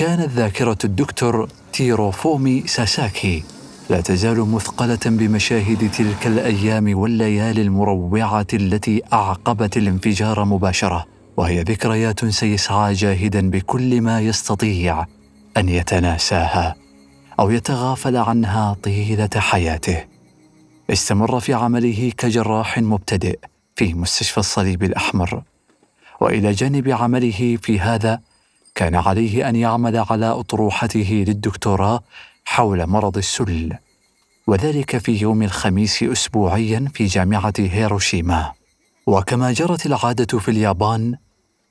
كانت ذاكرة الدكتور تيروفومي ساساكي لا تزال مثقلة بمشاهد تلك الأيام والليالي المروعة التي أعقبت الانفجار مباشرة وهي ذكريات سيسعى جاهدا بكل ما يستطيع أن يتناساها أو يتغافل عنها طيلة حياته. استمر في عمله كجراح مبتدئ في مستشفى الصليب الأحمر وإلى جانب عمله في هذا كان عليه أن يعمل على أطروحته للدكتوراه حول مرض السل وذلك في يوم الخميس اسبوعيا في جامعة هيروشيما. وكما جرت العادة في اليابان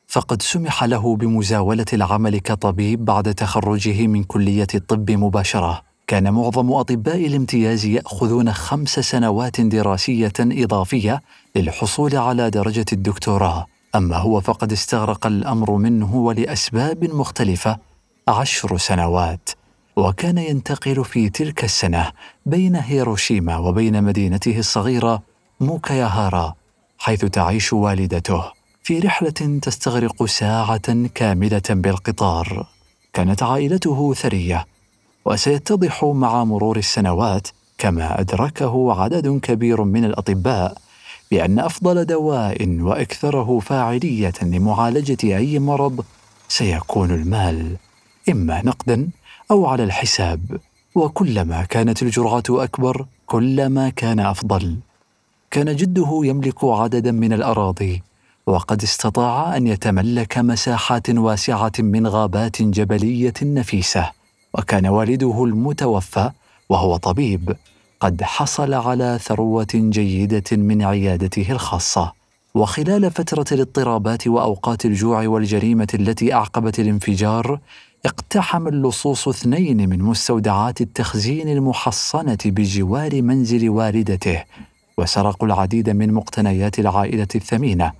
فقد سمح له بمزاولة العمل كطبيب بعد تخرجه من كلية الطب مباشرة. كان معظم أطباء الامتياز يأخذون خمس سنوات دراسية إضافية للحصول على درجة الدكتوراه. أما هو فقد استغرق الأمر منه ولأسباب مختلفة عشر سنوات وكان ينتقل في تلك السنة بين هيروشيما وبين مدينته الصغيرة موكاياهارا حيث تعيش والدته في رحلة تستغرق ساعة كاملة بالقطار. كانت عائلته ثرية وسيتضح مع مرور السنوات كما أدركه عدد كبير من الأطباء بأن أفضل دواء وأكثره فاعلية لمعالجة أي مرض سيكون المال إما نقدا أو على الحساب. وكلما كانت الجرعه أكبر كلما كان أفضل. كان جده يملك عددا من الأراضي وقد استطاع أن يتملك مساحات واسعة من غابات جبلية نفيسة. وكان والده المتوفى وهو طبيب. قد حصل على ثروة جيدة من عيادته الخاصة. وخلال فترة الاضطرابات وأوقات الجوع والجريمة التي أعقبت الانفجار اقتحم اللصوص اثنين من مستودعات التخزين المحصنة بجوار منزل والدته وسرقوا العديد من مقتنيات العائلة الثمينة.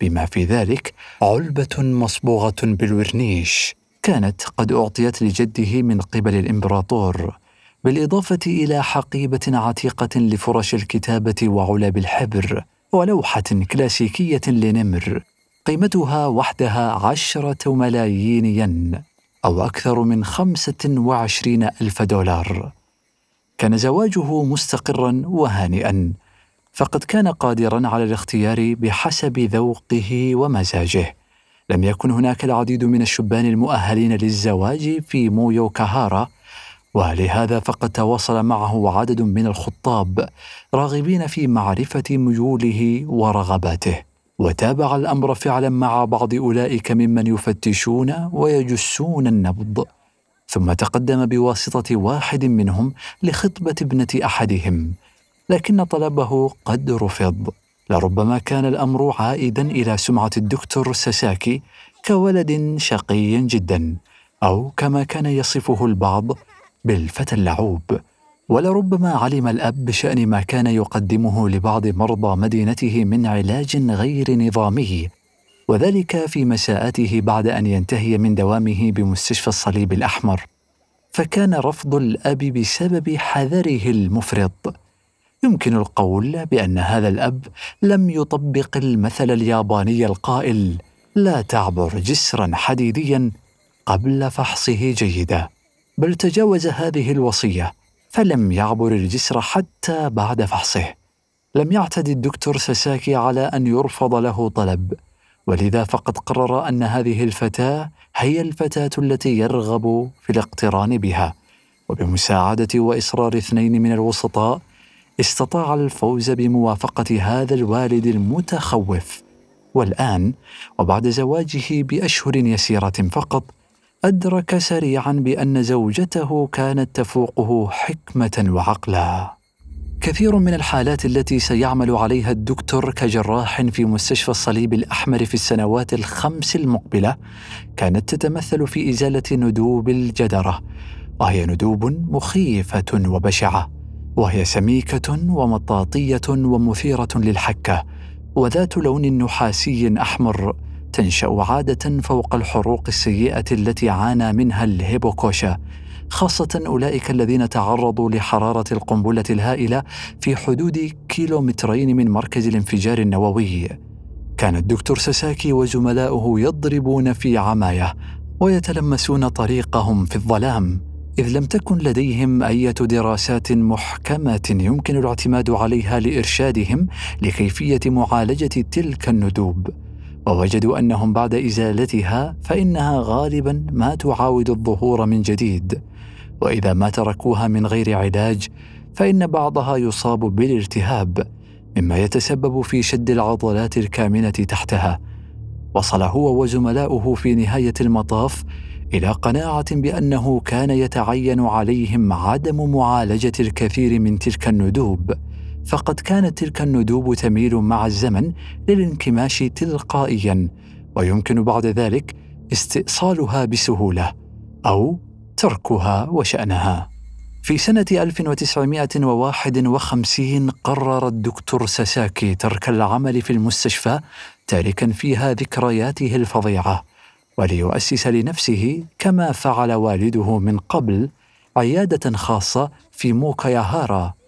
بما في ذلك علبة مصبوغة بالورنيش كانت قد أعطيت لجده من قبل الإمبراطور. بالإضافة إلى حقيبة عتيقة لفرش الكتابة وعلب الحبر ولوحة كلاسيكية لنمر قيمتها وحدها عشرة ملايين ين أو أكثر من خمسة وعشرين ألف دولار. كان زواجه مستقرا وهانئا فقد كان قادرا على الاختيار بحسب ذوقه ومزاجه. لم يكن هناك العديد من الشبان المؤهلين للزواج في مويوكاهارا ولهذا فقد تواصل معه عدد من الخطاب راغبين في معرفة ميوله ورغباته وتابع الأمر فعلا مع بعض أولئك ممن يفتشون ويجسون النبض. ثم تقدم بواسطة واحد منهم لخطبة ابنة أحدهم لكن طلبه قد رفض. لربما كان الأمر عائدا إلى سمعة الدكتور ساساكي كولد شقي جدا أو كما كان يصفه البعض بالفتى اللعوب. ولربما علم الأب بشأن ما كان يقدمه لبعض مرضى مدينته من علاج غير نظامي وذلك في مساءته بعد أن ينتهي من دوامه بمستشفى الصليب الأحمر. فكان رفض الأب بسبب حذره المفرط. يمكن القول بأن هذا الأب لم يطبق المثل الياباني القائل لا تعبر جسرا حديديا قبل فحصه جيدا بل تجاوز هذه الوصية فلم يعبر الجسر حتى بعد فحصه. لم يعتد الدكتور ساساكي على أن يرفض له طلب ولذا فقد قرر أن هذه الفتاة هي الفتاة التي يرغب في الاقتران بها. وبمساعدة وإصرار اثنين من الوسطاء استطاع الفوز بموافقة هذا الوالد المتخوف. والآن وبعد زواجه بأشهر يسيرة فقط أدرك سريعا بأن زوجته كانت تفوقه حكمة وعقلا. كثير من الحالات التي سيعمل عليها الدكتور كجراح في مستشفى الصليب الأحمر في السنوات الخمس المقبلة كانت تتمثل في إزالة ندوب الجدرة وهي ندوب مخيفة وبشعة وهي سميكة ومطاطية ومثيرة للحكة وذات لون نحاسي أحمر. تنشأ عادة فوق الحروق السيئة التي عانى منها الهيبوكوشا خاصة أولئك الذين تعرضوا لحرارة القنبلة الهائلة في حدود كيلومترين من مركز الانفجار النووي. كان الدكتور ساساكي وزملاؤه يضربون في عماية ويتلمسون طريقهم في الظلام إذ لم تكن لديهم أي دراسات محكمه يمكن الاعتماد عليها لإرشادهم لكيفية معالجة تلك الندوب. ووجدوا أنهم بعد إزالتها فإنها غالبا ما تعاود الظهور من جديد. وإذا ما تركوها من غير علاج فإن بعضها يصاب بالالتهاب مما يتسبب في شد العضلات الكامنة تحتها. وصل هو وزملاؤه في نهاية المطاف إلى قناعة بأنه كان يتعين عليهم عدم معالجة الكثير من تلك الندوب. فقد كانت تلك الندوب تميل مع الزمن للانكماش تلقائيا ويمكن بعد ذلك استئصالها بسهولة أو تركها وشأنها. في سنة 1951 قرر الدكتور ساساكي ترك العمل في المستشفى تاركا فيها ذكرياته الفظيعة وليؤسس لنفسه كما فعل والده من قبل عيادة خاصة في موكاياهارا.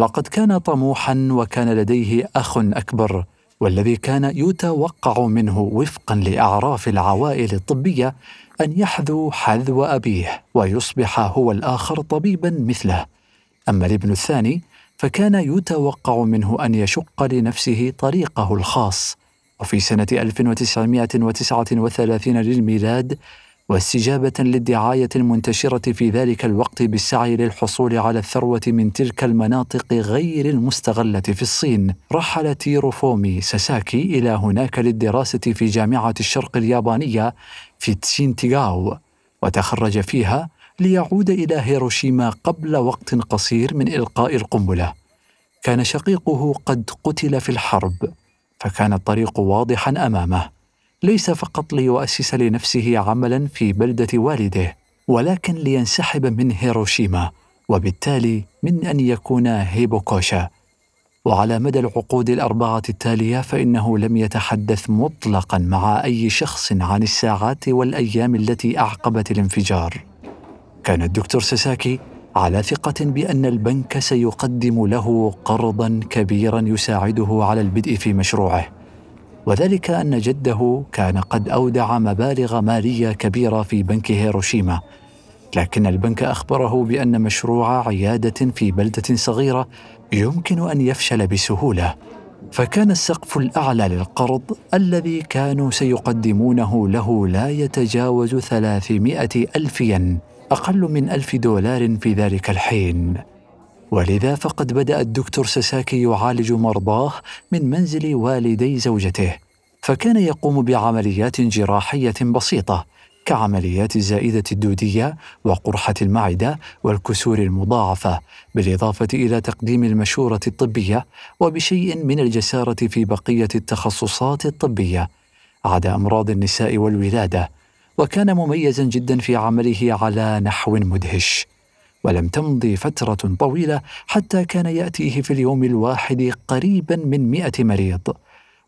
لقد كان طموحا وكان لديه أخ أكبر والذي كان يتوقع منه وفقا لأعراف العوائل الطبية أن يحذو حذو أبيه ويصبح هو الآخر طبيبا مثله. أما الابن الثاني فكان يتوقع منه أن يشق لنفسه طريقه الخاص. وفي سنة 1939 للميلاد واستجابة للدعاية المنتشرة في ذلك الوقت بالسعي للحصول على الثروة من تلك المناطق غير المستغلة في الصين رحل تيروفومي ساساكي إلى هناك للدراسة في جامعة الشرق اليابانية في تشينتيغاو وتخرج فيها ليعود إلى هيروشيما قبل وقت قصير من إلقاء القنبلة. كان شقيقه قد قتل في الحرب فكان الطريق واضحا أمامه. ليس فقط ليؤسس لنفسه عملا في بلدة والده ولكن لينسحب من هيروشيما وبالتالي من أن يكون هيبوكوشا. وعلى مدى العقود الأربعة التالية فإنه لم يتحدث مطلقا مع أي شخص عن الساعات والأيام التي أعقبت الانفجار. كان الدكتور ساساكي على ثقة بأن البنك سيقدم له قرضا كبيرا يساعده على البدء في مشروعه. وذلك أن جده كان قد أودع مبالغ مالية كبيرة في بنك هيروشيما لكن البنك أخبره بأن مشروع عيادة في بلدة صغيرة يمكن أن يفشل بسهولة فكان السقف الأعلى للقرض الذي كانوا سيقدمونه له لا يتجاوز ثلاثمائة ألف ين أقل من ألف دولار في ذلك الحين. ولذا فقد بدأ الدكتور ساساكي يعالج مرضاه من منزل والدي زوجته فكان يقوم بعمليات جراحية بسيطة كعمليات الزائدة الدودية وقرحة المعدة والكسور المضاعفة بالإضافة إلى تقديم المشورة الطبية وبشيء من الجسارة في بقية التخصصات الطبية عدا أمراض النساء والولادة وكان مميزا جدا في عمله على نحو مدهش. ولم تمضي فترة طويلة حتى كان يأتيه في اليوم الواحد قريبا من مئة مريض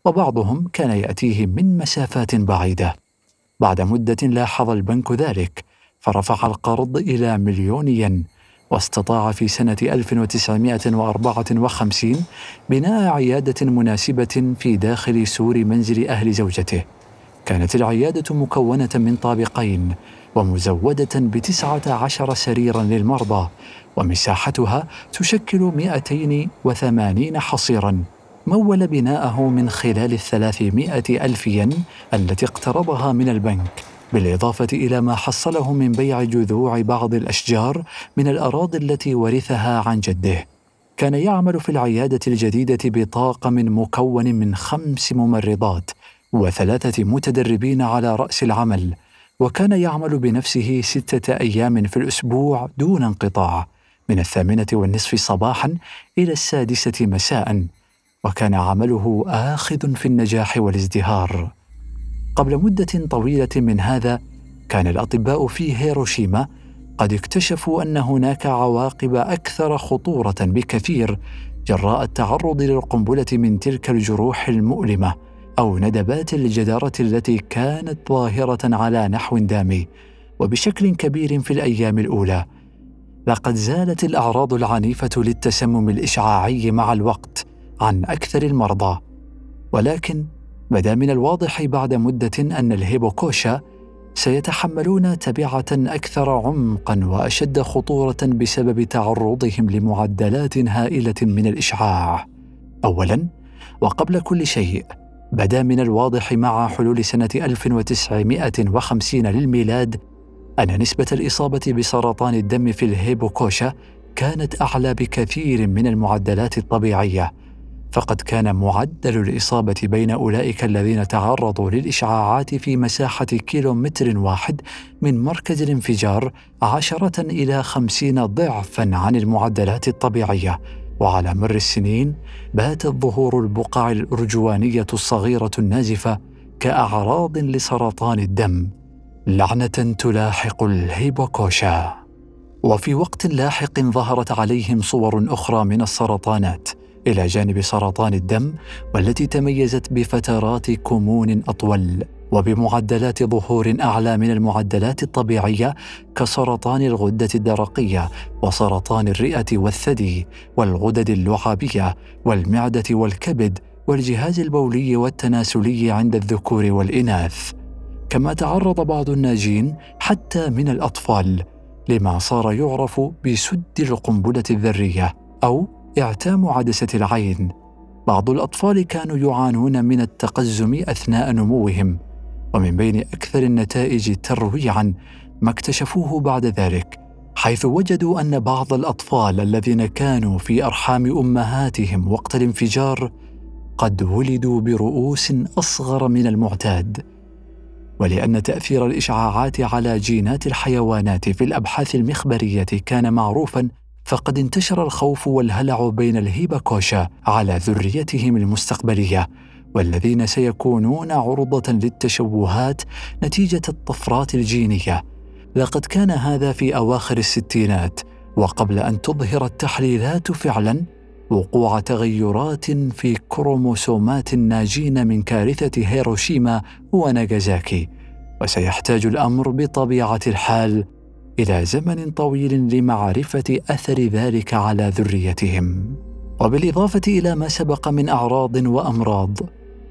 وبعضهم كان يأتيه من مسافات بعيدة. بعد مدة لاحظ البنك ذلك فرفع القرض إلى مليون ين واستطاع في سنة 1954 بناء عيادة مناسبة في داخل سور منزل أهل زوجته. كانت العيادة مكونة من طابقين ومزودة بتسعة عشر سريرا للمرضى ومساحتها تشكل 280 حصيرا. مول بناءه من خلال الثلاثمائة ألف ين التي اقترضها من البنك بالإضافة إلى ما حصله من بيع جذوع بعض الأشجار من الأراضي التي ورثها عن جده. كان يعمل في العيادة الجديدة بطاقم مكون من خمس ممرضات وثلاثة متدربين على رأس العمل وكان يعمل بنفسه ستة أيام في الأسبوع دون انقطاع من الثامنة والنصف صباحا إلى السادسة مساء وكان عمله آخذ في النجاح والازدهار. قبل مدة طويلة من هذا كان الأطباء في هيروشيما قد اكتشفوا أن هناك عواقب أكثر خطورة بكثير جراء التعرض للقنبلة من تلك الجروح المؤلمة. أو ندبات الجداره التي كانت ظاهرة على نحو دامي وبشكل كبير في الأيام الأولى. لقد زالت الأعراض العنيفة للتسمم الإشعاعي مع الوقت عن أكثر المرضى. ولكن بدا من الواضح بعد مدة أن الهيبوكوشا سيتحملون تبعة أكثر عمقا وأشد خطورة بسبب تعرضهم لمعدلات هائلة من الإشعاع. اولا وقبل كل شيء بدا من الواضح مع حلول سنة 1950 للميلاد أن نسبة الإصابة بسرطان الدم في الهيبوكوشا كانت أعلى بكثير من المعدلات الطبيعية فقد كان معدل الإصابة بين أولئك الذين تعرضوا للإشعاعات في مساحة كيلومتر واحد من مركز الانفجار عشرة إلى خمسين ضعفا عن المعدلات الطبيعية. وعلى مر السنين باتت ظهور البقع الأرجوانية الصغيرة النازفة كأعراض لسرطان الدم لعنة تلاحق الهيبوكوشا. وفي وقت لاحق ظهرت عليهم صور أخرى من السرطانات إلى جانب سرطان الدم والتي تميزت بفترات كمون أطول. وبمعدلات ظهور أعلى من المعدلات الطبيعية كسرطان الغدة الدرقية وسرطان الرئة والثدي والغدد اللعابيه والمعدة والكبد والجهاز البولي والتناسلي عند الذكور والإناث. كما تعرض بعض الناجين حتى من الأطفال لما صار يعرف بسد القنبلة الذرية أو إعتام عدسة العين. بعض الأطفال كانوا يعانون من التقزم أثناء نموهم. ومن بين أكثر النتائج ترويعا ما اكتشفوه بعد ذلك حيث وجدوا أن بعض الأطفال الذين كانوا في أرحام أمهاتهم وقت الانفجار قد ولدوا برؤوس أصغر من المعتاد ولأن تأثير الإشعاعات على جينات الحيوانات في الأبحاث المخبرية كان معروفا فقد انتشر الخوف والهلع بين الهيباكوشا على ذريتهم المستقبلية. والذين سيكونون عرضة للتشوهات نتيجة الطفرات الجينية. لقد كان هذا في أواخر الستينات وقبل أن تظهر التحليلات فعلا وقوع تغيرات في كروموسومات الناجين من كارثة هيروشيما وناغازاكي وسيحتاج الأمر بطبيعة الحال إلى زمن طويل لمعرفة أثر ذلك على ذريتهم. وبالإضافة إلى ما سبق من أعراض وأمراض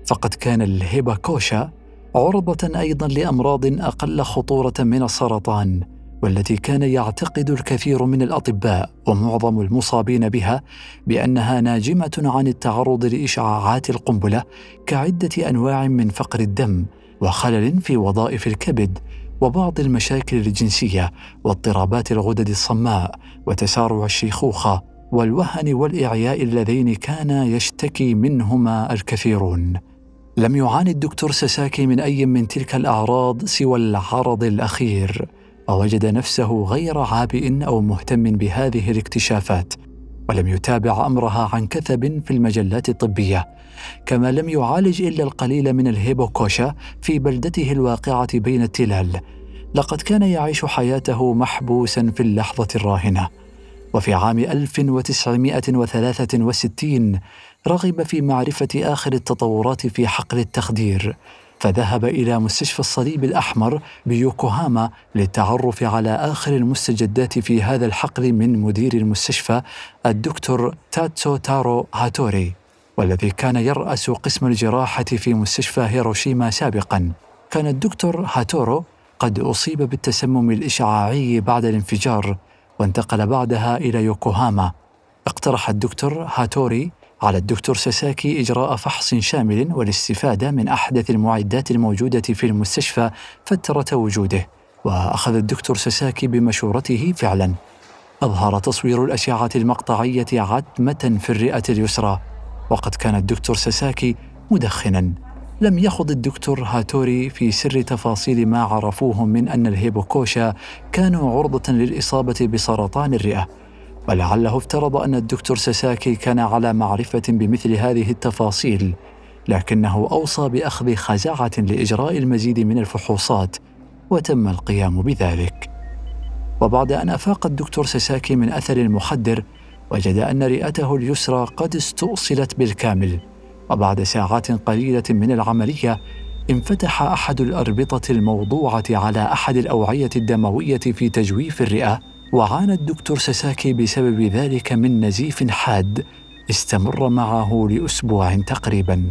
فقد كان الهيباكوشا عرضة أيضا لأمراض أقل خطورة من السرطان والتي كان يعتقد الكثير من الأطباء ومعظم المصابين بها بأنها ناجمة عن التعرض لإشعاعات القنبلة كعدة أنواع من فقر الدم وخلل في وظائف الكبد وبعض المشاكل الجنسية واضطرابات الغدد الصماء وتسارع الشيخوخة والوهن والإعياء اللذين كان يشتكي منهما الكثيرون. لم يعاني الدكتور ساساكي من أي من تلك الأعراض سوى العرض الأخير. ووجد نفسه غير عابئ أو مهتم بهذه الاكتشافات ولم يتابع أمرها عن كثب في المجلات الطبية. كما لم يعالج إلا القليل من الهيبوكوشا في بلدته الواقعة بين التلال. لقد كان يعيش حياته محبوسا في اللحظة الراهنة. وفي عام 1963 رغب في معرفة آخر التطورات في حقل التخدير فذهب إلى مستشفى الصليب الأحمر بيوكوهاما للتعرف على آخر المستجدات في هذا الحقل من مدير المستشفى الدكتور تاتسو تارو هاتوري والذي كان يرأس قسم الجراحة في مستشفى هيروشيما سابقا. كان الدكتور هاتورو قد أصيب بالتسمم الإشعاعي بعد الانفجار وانتقل بعدها إلى يوكوهاما. اقترح الدكتور هاتوري على الدكتور ساساكي إجراء فحص شامل والاستفادة من أحدث المعدات الموجودة في المستشفى فترة وجوده وأخذ الدكتور ساساكي بمشورته فعلا. أظهر تصوير الأشعة المقطعية عتمة في الرئة اليسرى وقد كان الدكتور ساساكي مدخنا. لم يخض الدكتور هاتوري في سر تفاصيل ما عرفوه من أن الهيبوكوشا كانوا عرضة للإصابة بسرطان الرئة. ولعله افترض أن الدكتور ساساكي كان على معرفة بمثل هذه التفاصيل لكنه أوصى بأخذ خزعه لإجراء المزيد من الفحوصات وتم القيام بذلك. وبعد أن أفاق الدكتور ساساكي من أثر المخدر وجد أن رئته اليسرى قد استؤصلت بالكامل وبعد ساعات قليلة من العملية انفتح أحد الأربطة الموضوعة على أحد الأوعية الدموية في تجويف الرئة وعانى الدكتور ساساكي بسبب ذلك من نزيف حاد استمر معه لأسبوع تقريبا.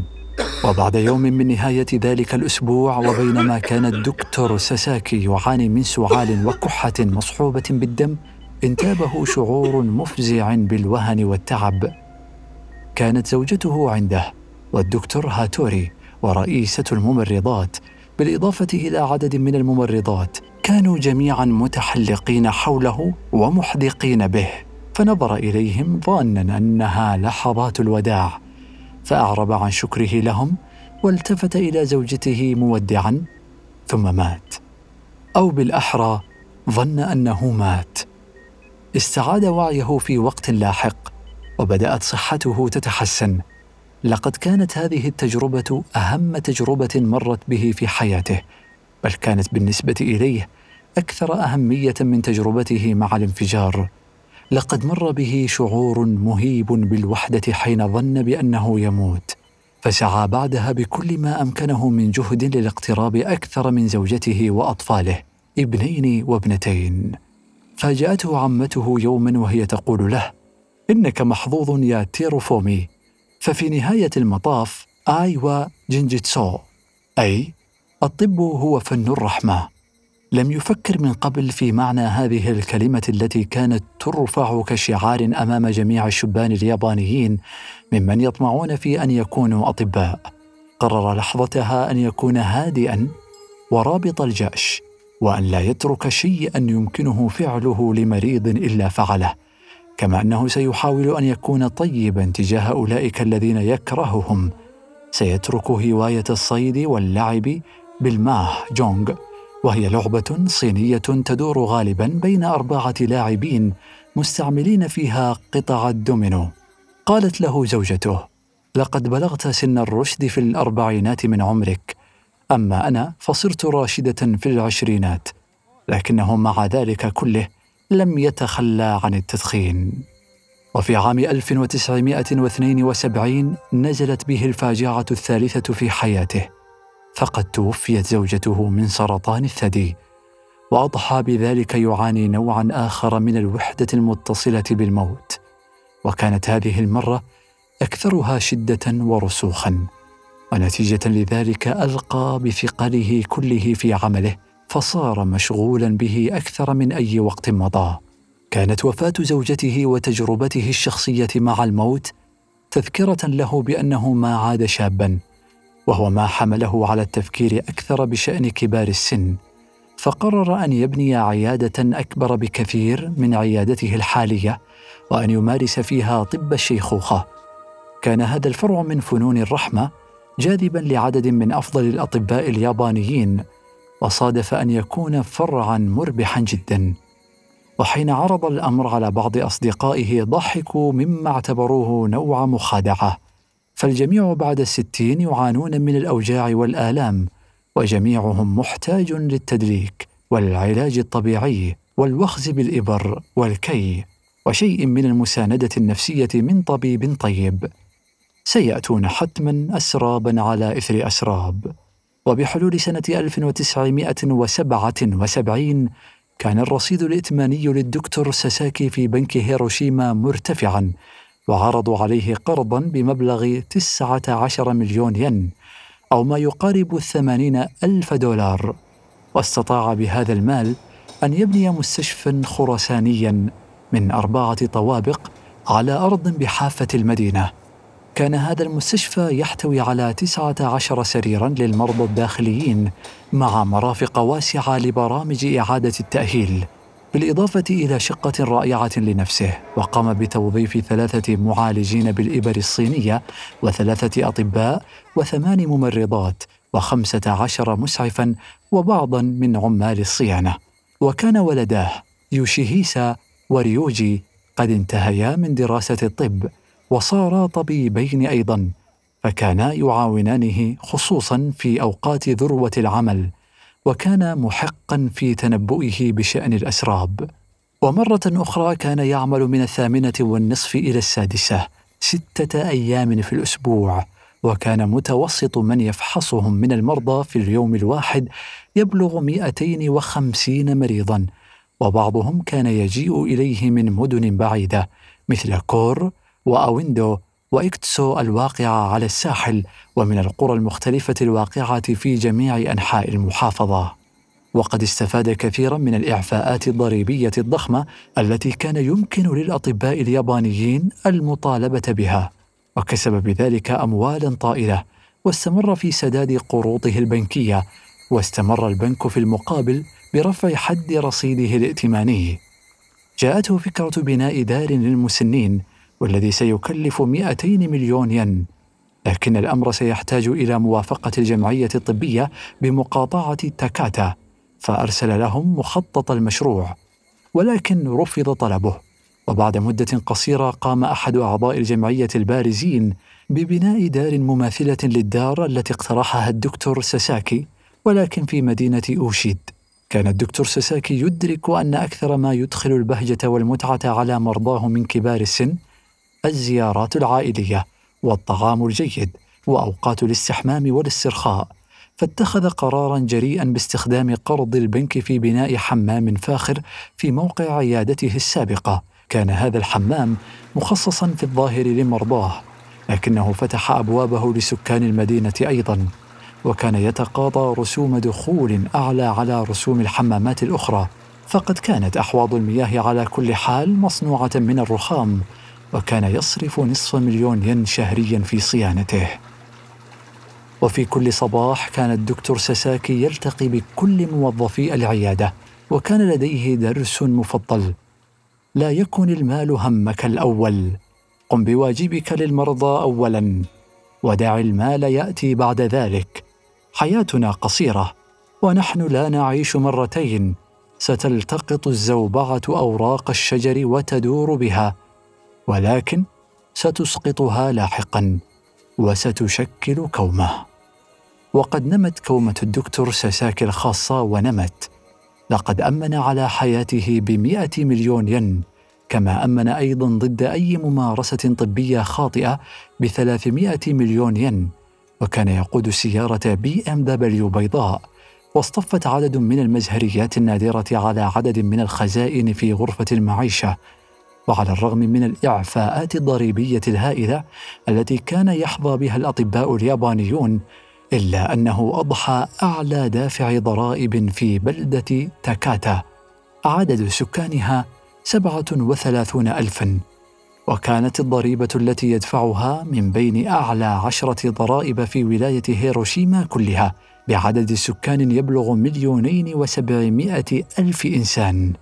وبعد يوم من نهاية ذلك الأسبوع وبينما كان الدكتور ساساكي يعاني من سعال وكحة مصحوبة بالدم انتابه شعور مفزع بالوهن والتعب. كانت زوجته عنده والدكتور هاتوري ورئيسة الممرضات بالإضافة إلى عدد من الممرضات. كانوا جميعا متحلقين حوله ومحدقين به فنظر إليهم ظانا أنها لحظات الوداع فأعرب عن شكره لهم والتفت إلى زوجته مودعا ثم مات. أو بالأحرى ظن أنه مات. استعاد وعيه في وقت لاحق وبدأت صحته تتحسن. لقد كانت هذه التجربة أهم تجربة مرت به في حياته. بل كانت بالنسبة إليه أكثر أهمية من تجربته مع الانفجار. لقد مر به شعور مهيب بالوحدة حين ظن بأنه يموت فسعى بعدها بكل ما أمكنه من جهد للاقتراب أكثر من زوجته وأطفاله ابنين وابنتين. فاجأته عمته يوما وهي تقول له إنك محظوظ يا تيروفومي ففي نهاية المطاف إيوا جينجيتسو أي الطب هو فن الرحمة. لم يفكر من قبل في معنى هذه الكلمة التي كانت ترفع كشعار أمام جميع الشبان اليابانيين ممن يطمعون في أن يكونوا أطباء. قرر لحظتها أن يكون هادئا ورابط الجأش وأن لا يترك شيئا يمكنه فعله لمريض إلا فعله كما أنه سيحاول أن يكون طيبا تجاه أولئك الذين يكرههم. سيترك هواية الصيد واللعب بالماه جونغ وهي لعبة صينية تدور غالبا بين أربعة لاعبين مستعملين فيها قطع الدومينو. قالت له زوجته: لقد بلغت سن الرشد في الأربعينات من عمرك، أما أنا فصرت راشدة في العشرينات، لكنه مع ذلك كله لم يتخلى عن التدخين. وفي عام 1972 نزلت به الفاجعة الثالثة في حياته. فقد توفيت زوجته من سرطان الثدي وأضحى بذلك يعاني نوعا آخر من الوحدة المتصلة بالموت. وكانت هذه المرة أكثرها شدة ورسوخا ونتيجة لذلك ألقى بثقله كله في عمله فصار مشغولا به أكثر من أي وقت مضى. كانت وفاة زوجته وتجربته الشخصية مع الموت تذكرة له بأنه ما عاد شابا وهو ما حمله على التفكير أكثر بشأن كبار السن فقرر أن يبني عيادة أكبر بكثير من عيادته الحالية وأن يمارس فيها طب الشيخوخة. كان هذا الفرع من فنون الرحمة جاذبا لعدد من أفضل الأطباء اليابانيين وصادف أن يكون فرعا مربحا جدا. وحين عرض الأمر على بعض أصدقائه ضحكوا مما اعتبروه نوع مخادعة. فالجميع بعد الستين يعانون من الأوجاع والآلام وجميعهم محتاج للتدليك والعلاج الطبيعي والوخز بالإبر والكي وشيء من المساندة النفسية من طبيب طيب. سيأتون حتما أسرابا على إثر أسراب. وبحلول سنة 1977 كان الرصيد الائتماني للدكتور ساساكي في بنك هيروشيما مرتفعا وعرضوا عليه قرضا بمبلغ 19 مليون ين أو ما يقارب الثمانين ألف دولار واستطاع بهذا المال أن يبني مستشفى خرسانيا من أربعة طوابق على أرض بحافة المدينة. كان هذا المستشفى يحتوي على 19 سريرا للمرضى الداخليين مع مرافق واسعة لبرامج إعادة التأهيل. بالإضافة إلى شقة رائعة لنفسه وقام بتوظيف ثلاثة معالجين بالإبر الصينية وثلاثة أطباء وثمان ممرضات وخمسة عشر مسعفا وبعضا من عمال الصيانة. وكان ولداه يوشيهيسا وريوجي قد انتهيا من دراسة الطب وصارا طبيبين أيضا فكانا يعاونانه خصوصا في أوقات ذروة العمل. وكان محقا في تنبؤه بشأن الأسراب. ومرة أخرى كان يعمل من الثامنة والنصف إلى السادسة ستة أيام في الأسبوع. وكان متوسط من يفحصهم من المرضى في اليوم الواحد يبلغ 250 مريضا. وبعضهم كان يجيء إليه من مدن بعيدة مثل كور وأويندو وإكتسو الواقعة على الساحل ومن القرى المختلفة الواقعة في جميع أنحاء المحافظة. وقد استفاد كثيرا من الإعفاءات الضريبية الضخمة التي كان يمكن للأطباء اليابانيين المطالبة بها، وكسب بذلك أموالا طائلة، واستمر في سداد قروضه البنكية، واستمر البنك في المقابل برفع حد رصيده الائتماني. جاءته فكرة بناء دار للمسنين والذي سيكلف 200 مليون ين. لكن الأمر سيحتاج إلى موافقة الجمعية الطبية بمقاطعة تاكاتا فأرسل لهم مخطط المشروع. ولكن رفض طلبه. وبعد مدة قصيرة قام أحد أعضاء الجمعية البارزين ببناء دار مماثلة للدار التي اقترحها الدكتور ساساكي ولكن في مدينة أوشيد. كان الدكتور ساساكي يدرك أن أكثر ما يدخل البهجة والمتعة على مرضاه من كبار السن الزيارات العائلية والطعام الجيد وأوقات الاستحمام والاسترخاء فاتخذ قرارا جريئا باستخدام قرض البنك في بناء حمام فاخر في موقع عيادته السابقة. كان هذا الحمام مخصصا في الظاهر لمرضاه لكنه فتح أبوابه لسكان المدينة أيضا وكان يتقاضى رسوم دخول أعلى على رسوم الحمامات الأخرى فقد كانت أحواض المياه على كل حال مصنوعة من الرخام وكان يصرف نصف مليون ين شهريا في صيانته. وفي كل صباح كان الدكتور ساساكي يلتقي بكل موظفي العيادة وكان لديه درس مفضل. لا يكن المال همك الأول. قم بواجبك للمرضى اولا ودع المال يأتي بعد ذلك. حياتنا قصيرة ونحن لا نعيش مرتين. ستلتقط الزوبعة أوراق الشجر وتدور بها. ولكن ستسقطها لاحقا وستشكل كومه. وقد نمت كومة الدكتور ساساكي الخاصة ونمت. لقد أمن على حياته بمئة مليون ين كما أمن أيضا ضد أي ممارسة طبية خاطئة بثلاثمائه مليون ين. وكان يقود سيارة بي إم دبليو بيضاء. واصطفت عدد من المزهريات النادرة على عدد من الخزائن في غرفة المعيشة. وعلى الرغم من الإعفاءات الضريبية الهائلة التي كان يحظى بها الأطباء اليابانيون إلا أنه أضحى أعلى دافع ضرائب في بلدة تاكاتا. عدد سكانها سبعة وثلاثون ألفاً. وكانت الضريبة التي يدفعها من بين أعلى عشرة ضرائب في ولاية هيروشيما كلها بعدد سكان يبلغ مليونين وسبعمائة ألف إنسان.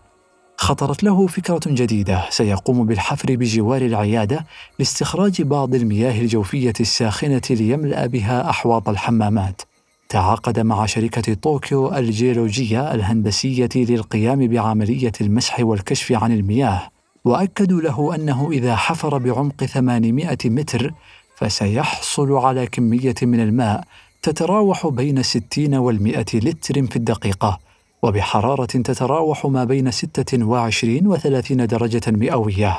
خطرت له فكرة جديدة. سيقوم بالحفر بجوار العيادة لاستخراج بعض المياه الجوفية الساخنة ليملأ بها أحواض الحمامات. تعاقد مع شركة طوكيو الجيولوجية الهندسية للقيام بعملية المسح والكشف عن المياه وأكدوا له أنه إذا حفر بعمق 800 متر فسيحصل على كمية من الماء تتراوح بين 60 والمئة لتر في الدقيقة. وبحرارة تتراوح ما بين 26 و 30 درجة مئوية.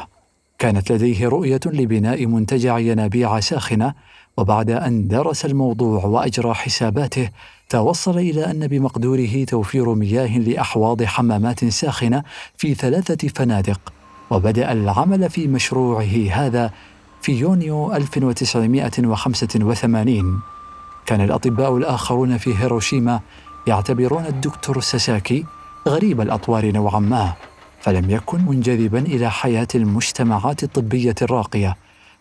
كانت لديه رؤية لبناء منتجع ينابيع ساخنة وبعد أن درس الموضوع وأجرى حساباته توصل إلى أن بمقدوره توفير مياه لأحواض حمامات ساخنة في ثلاثة فنادق وبدأ العمل في مشروعه هذا في يونيو 1985 كان الأطباء الآخرون في هيروشيما يعتبرون الدكتور ساساكي غريب الأطوار نوعا ما فلم يكن منجذبا إلى حياة المجتمعات الطبية الراقية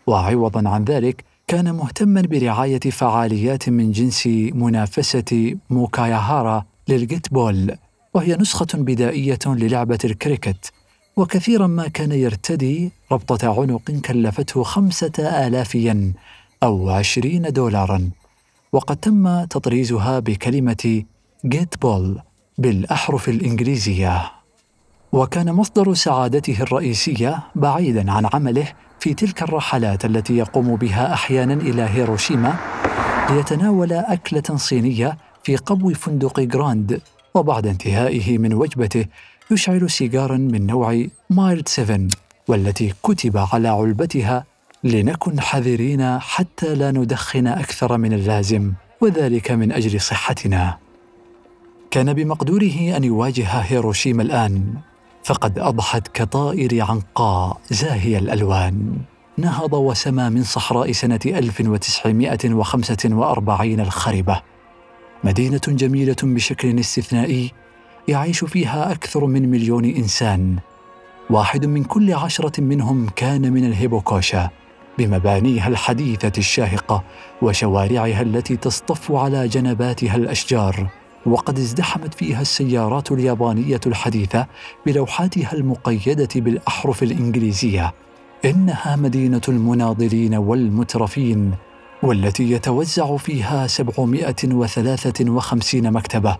وعوضا عن ذلك كان مهتما برعاية فعاليات من جنس منافسة موكاياهارا للجيت بول وهي نسخة بدائية للعبة الكريكت وكثيرا ما كان يرتدي ربطة عنق كلفته خمسة آلاف ين أو عشرين دولارا. وقد تم تطريزها بكلمة جيت بول بالأحرف الإنجليزية. وكان مصدر سعادته الرئيسية بعيدا عن عمله في تلك الرحلات التي يقوم بها أحيانا إلى هيروشيما ليتناول أكلة صينية في قبو فندق جراند وبعد انتهائه من وجبته يشعل سيجارا من نوع مايلد 7 والتي كتب على علبتها لنكن حذرين حتى لا ندخن أكثر من اللازم وذلك من أجل صحتنا. كان بمقدوره أن يواجه هيروشيما الآن فقد أضحت كطائر عنقاء زاهي الألوان. نهض وسما من صحراء سنة 1945 الخربة. مدينة جميلة بشكل استثنائي يعيش فيها أكثر من مليون إنسان. واحد من كل عشرة منهم كان من الهيبوكوشا بمبانيها الحديثة الشاهقة وشوارعها التي تصطف على جنباتها الأشجار. وقد ازدحمت فيها السيارات اليابانية الحديثة بلوحاتها المقيدة بالأحرف الإنجليزية. إنها مدينة المناضلين والمترفين والتي يتوزع فيها 753 مكتبة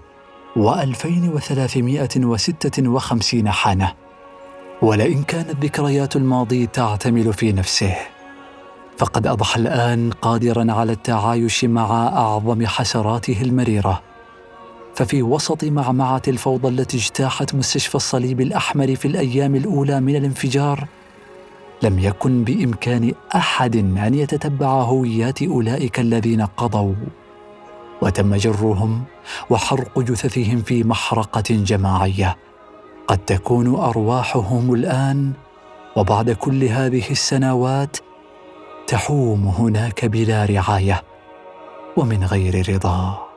و2356 حانة. ولئن كانت ذكريات الماضي تعتمل في نفسه. فقد اضحى الآن قادرا على التعايش مع أعظم حسراته المريرة. ففي وسط معمعة الفوضى التي اجتاحت مستشفى الصليب الأحمر في الأيام الأولى من الانفجار لم يكن بإمكان أحد أن يتتبع هويات أولئك الذين قضوا. وتم جرهم وحرق جثثهم في محرقة جماعية. قد تكون أرواحهم الآن وبعد كل هذه السنوات تحوم هناك بلا رعاية ومن غير رضا.